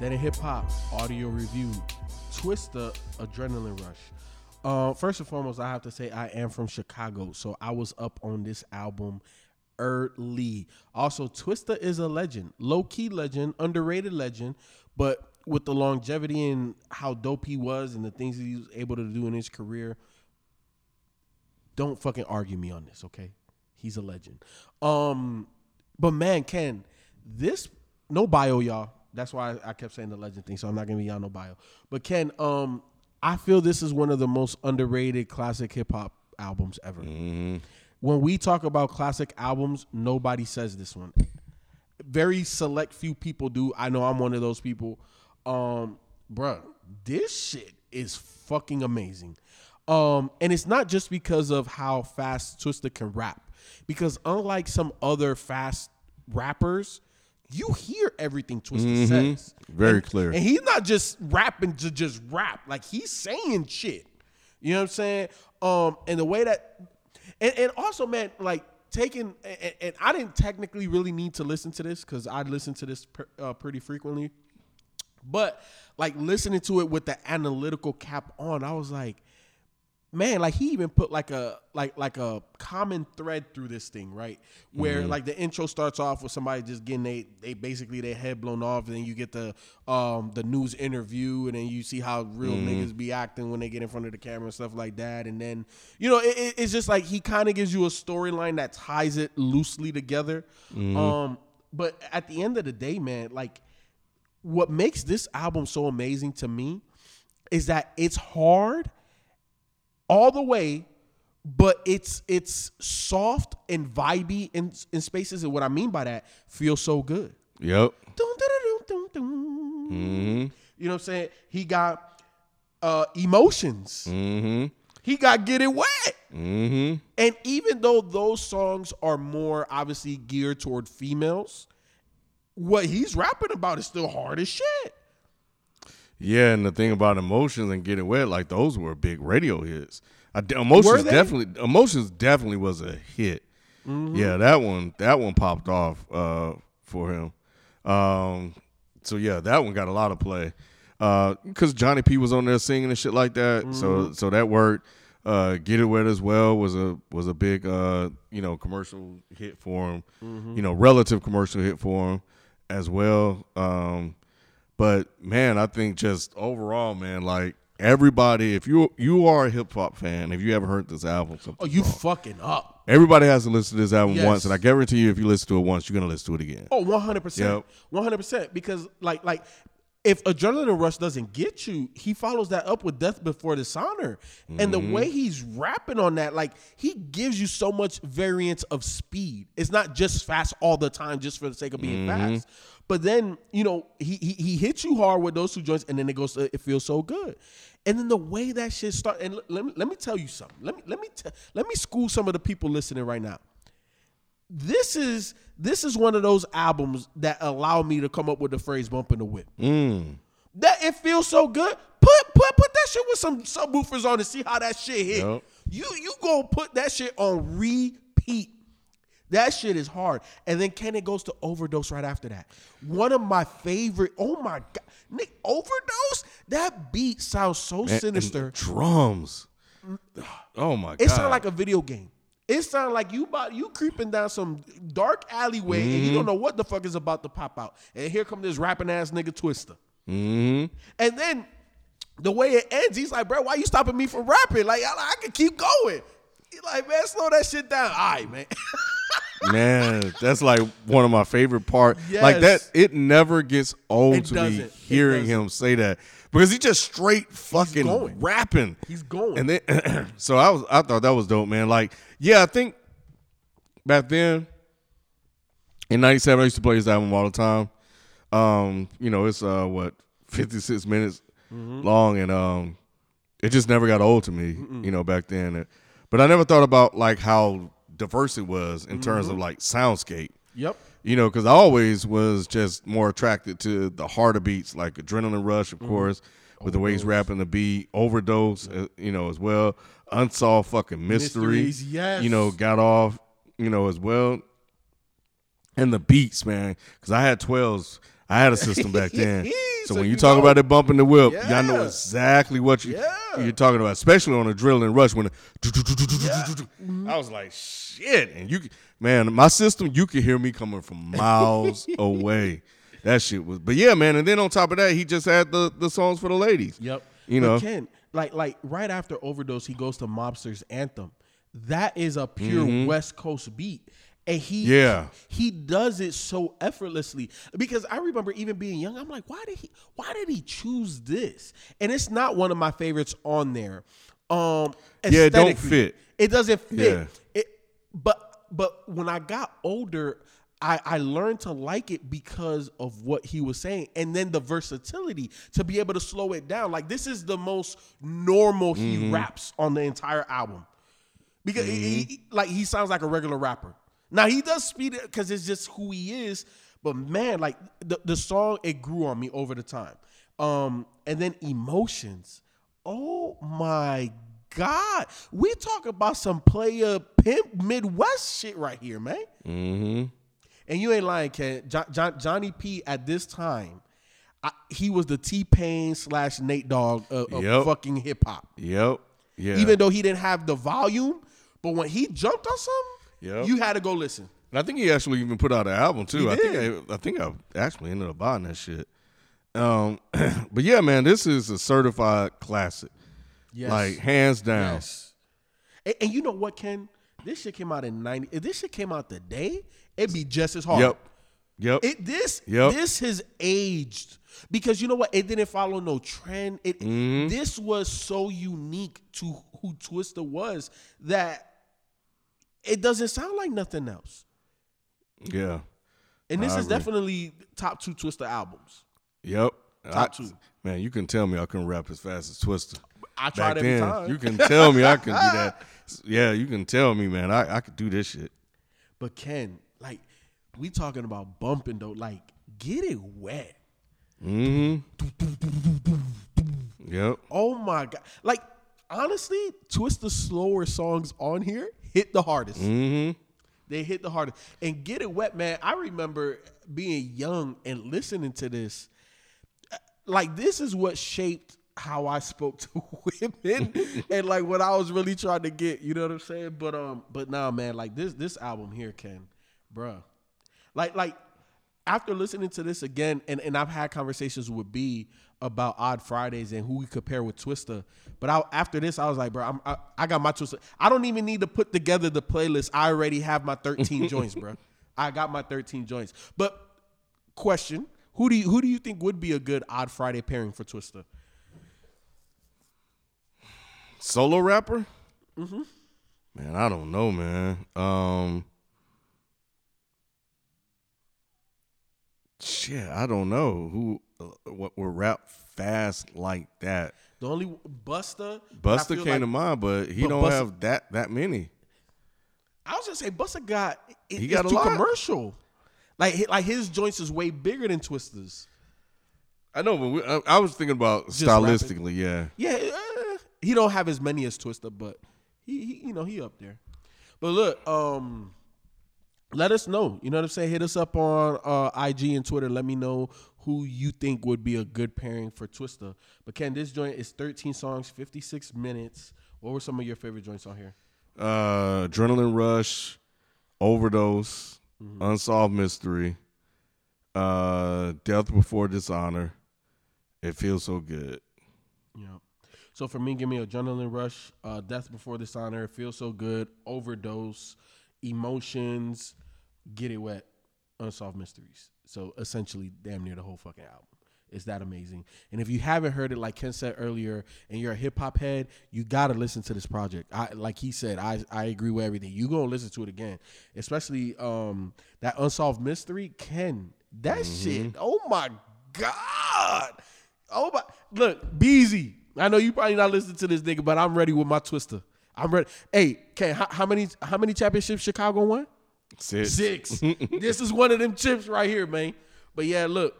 Then in hip hop audio review, Twista Adrenaline Rush. Uh, first and foremost, I have to say I am from Chicago, so I was up on this album early. Also, Twista is a legend, low key legend, underrated legend, but with the longevity and how dope he was and the things he was able to do in his career, don't fucking argue me on this, okay? He's a legend. Um, but man, Ken, this no bio, y'all. That's why I kept saying the legend thing. So I'm not gonna be y'all no bio. But Ken, um, I feel this is one of the most underrated classic hip hop albums ever. When we talk about classic albums, nobody says this one. Very select few people do. I know I'm one of those people. Um, bruh, this shit is fucking amazing. Um, and it's not just because of how fast Twista can rap, because unlike some other fast rappers, you hear everything Twista says. Very And- clear. And he's not just rapping to just rap. Like he's saying shit. You know what I'm saying? Um, and the way that, and, and also, man, like taking, and, and I didn't technically really need to listen to this because I listen to this per, uh, pretty frequently. But like listening to it with the analytical cap on, I was like, man, like he even put like a like like a common thread through this thing, right? Where like the intro starts off with somebody just getting they they basically their head blown off, and then you get the um the news interview, and then you see how real niggas be acting when they get in front of the camera and stuff like that, and then you know it, it- it's just like he kind of gives you a storyline that ties it loosely together. Um, but at the end of the day, man, like what makes this album so amazing to me is that it's hard all the way but it's it's soft and vibey in in spaces and what i mean by that feels so good Yep. Dun. you know what i'm saying he got uh emotions Mm-hmm. he got get it wet Mm-hmm. and even though those songs are more obviously geared toward females what he's rapping about is still hard as shit Yeah, and the thing about emotions and getting wet, like those were big radio hits. I, emotions definitely, emotions definitely was a hit. Mm-hmm. Yeah, that one, that one popped off uh, for him. Um, so yeah, that one got a lot of play because Johnny P was on there singing and shit like that. Mm-hmm. So so that worked. Uh, Get It Wet as well was a was a big uh, you know commercial hit for him. Mm-hmm. You know, relative commercial hit for him as well. Um, but man, I think just overall, man, like everybody, if you you are a hip hop fan, if you haven't heard this album, oh you wrong. fucking up everybody has to listen to this album Yes. once, and I guarantee you, if you listen to it once, you're gonna listen to it again. Oh, 100%. 100% because like like if adrenaline rush doesn't get you, he follows that up with death before dishonor. And the mm-hmm. way he's rapping on that like he gives you so much variance of speed. It's not just fast all the time just for the sake of being mm-hmm. fast. But then, you know, he, he he hits you hard with those two joints and then it goes to, it feels so good. And then the way that shit start and let me let me tell you something. Let me let me t- let me school some of the people listening right now this is this is one of those albums that allow me to come up with the phrase "bumping the whip." Mm. That it feels so good. Put put put that shit with some subwoofers on and see how that shit hit. Yup. You you gonna put that shit on repeat. That shit is hard. And then Kenneth goes to overdose right after that. One of my favorite. Oh my god, Nick, overdose. That beat sounds so and sinister. drums. Mm. Oh my god! It sounded like a video game. It sounded like you about you creeping down some dark alleyway and you don't know what the fuck is about to pop out. And here come this rapping ass nigga Twista. hmm And then the way it ends, he's like, bro, why you stopping me from rapping? Like, I, I can keep going. He's like, man, slow that shit down. All right, man. Man, that's like one of my favorite part. Like that, it never gets old It to me hearing him say that because he just straight fucking going. rapping. He's going. And then, so I was, I thought that was dope, man. Like, yeah, I think back then in '97, I used to play his album all the time. Um, you know, it's uh what 56 minutes Mm-hmm. long, and um, it just never got old to me. You know, back then. But I never thought about like how diverse it was in terms Mm-hmm. of like soundscape. yep. You know, because I always was just more attracted to the harder beats, like Adrenaline Rush, of Mm-hmm. course, with the way he's rapping the beat, Overdose, uh, you know, as well. Unsolved fucking mystery, Mysteries, yes. you know, got off, you know, as well. And the beats, man, because I had 12s. I had a system back then. So, when you talk know. about it bumping the whip, y'all know exactly what you, Yeah. you're talking about, especially on adrenaline rush when the, Mm-hmm. I was like, shit. And you, man, my system, you could hear me coming from miles away. That shit was, but yeah, man. And then on top of that, he just had the, the songs for the ladies. Yep. You But know. Ken, like like right after overdose, he goes to Mobster's anthem. That is a pure West Coast beat. And he Mm-hmm. Yeah. he does it so effortlessly. Because I remember even being young, I'm like, why did he why did he choose this? And it's not one of my favorites on there. Um Yeah, it don't fit. It doesn't fit. Yeah. It but but when I got older, I, I learned to like it because of what he was saying, and then the versatility to be able to slow it down. Like this is the most normal he Mm-hmm. raps on the entire album, because he- he- like he sounds like a regular rapper. Now he does speed it because it's just who he is. But man, like the the song, it grew on me over the time. Um, and then emotions. Oh my God, we talk about some player pimp Midwest shit right here, man. Mm-hmm. And you ain't lying, Ken. Jo- Jo- Johnny P at this time, I, he was the T Pain slash Nate Dogg of, of Yep. fucking hip hop. Yep. Yeah. Even though he didn't have the volume, but when he jumped on something, Yep. you had to go listen. And I think he actually even put out an album too. I think. I, I think I actually ended up buying that shit. Um, but yeah, man, this is a certified classic, Yes. like hands down. yes. And, and you know what, Ken? This shit came out in ninety. If this shit came out today, it'd be just as hard. Yep, yep. It this Yep. this has aged because you know what? It didn't follow no trend. It Mm-hmm. this was so unique to who Twista was that it doesn't sound like nothing else. yeah, And this I is agree. definitely top two Twista albums. yep. Top I- two. Man, you can tell me I couldn't rap as fast as Twista. I tried every then, time. you can tell me I can do that. Yeah, you can tell me, man. I, I could do this shit. But Ken, like, we talking about bumping though. Like, get it wet. Mm-hmm. Yep. Oh my god! Like, honestly, twist the slower songs on here hit the hardest. Mm-hmm. They hit the hardest. And Get It Wet, man, I remember being young and listening to this. Like, this is what shaped how I spoke to women and like what I was really trying to get, you know what I'm saying? But um, but nah, man, like this this album here, Ken, bruh. Like, like after listening to this again, and, and I've had conversations with B about Odd Fridays and who we compare with Twista. But I, after this, I was like, bro, I'm, I, I got my Twista. I don't even need to put together the playlist. I already have my 13 joints, bro. I got my 13 joints. But question: Who do you who do you think would be a good Odd Friday pairing for Twista? Solo rapper? Mm-hmm. Man, I don't know, man. Um, shit, I don't know who uh, what will rap fast like that. The only Busta. Busta came like- to mind, but he but don't Busta- have that that many. I was gonna say Busta got it, He got a too lot. commercial. Like like his joints is way bigger than Twista's. I know, but we, I, I was thinking about Just stylistically, yeah. Yeah, uh, he don't have as many as Twista, but he, he you know he up there. But look, um, let us know. You know what I'm saying? Hit us up on uh, IG and Twitter. Let me know who you think would be a good pairing for Twista. But Ken, this joint is 13 songs, 56 minutes. What were some of your favorite joints on here? Uh, Adrenaline Rush, Overdose, Mm-hmm. Unsolved Mystery, uh, Death Before Dishonor. It feels so good. Yeah. So for me, give me adrenaline rush, uh, death before dishonor, feel so good, overdose, emotions, get it wet, unsolved mysteries. So essentially, damn near the whole fucking album. It's that amazing. And if you haven't heard it, like Ken said earlier, and you're a hip hop head, you gotta listen to this project. I like he said, I I agree with everything. You gonna listen to it again, especially um that unsolved mystery. Ken, that shit. Oh my god. Oh my! Look, Beezy. I know you probably not listening to this nigga, but I'm ready with my Twista. I'm ready. Hey, Ken, how, how many how many championships Chicago won? Six. Six. this is one of them chips right here, man. But yeah, look.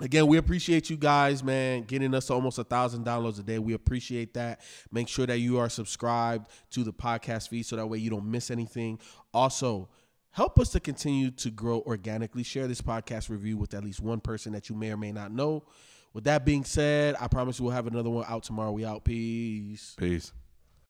Again, we appreciate you guys, man, getting us to almost a thousand downloads a day. We appreciate that. Make sure that you are subscribed to the podcast feed so that way you don't miss anything. Also, help us to continue to grow organically. Share this podcast review with at least one person that you may or may not know. With that being said, I promise you we'll have another one out tomorrow. We out. Peace. Peace.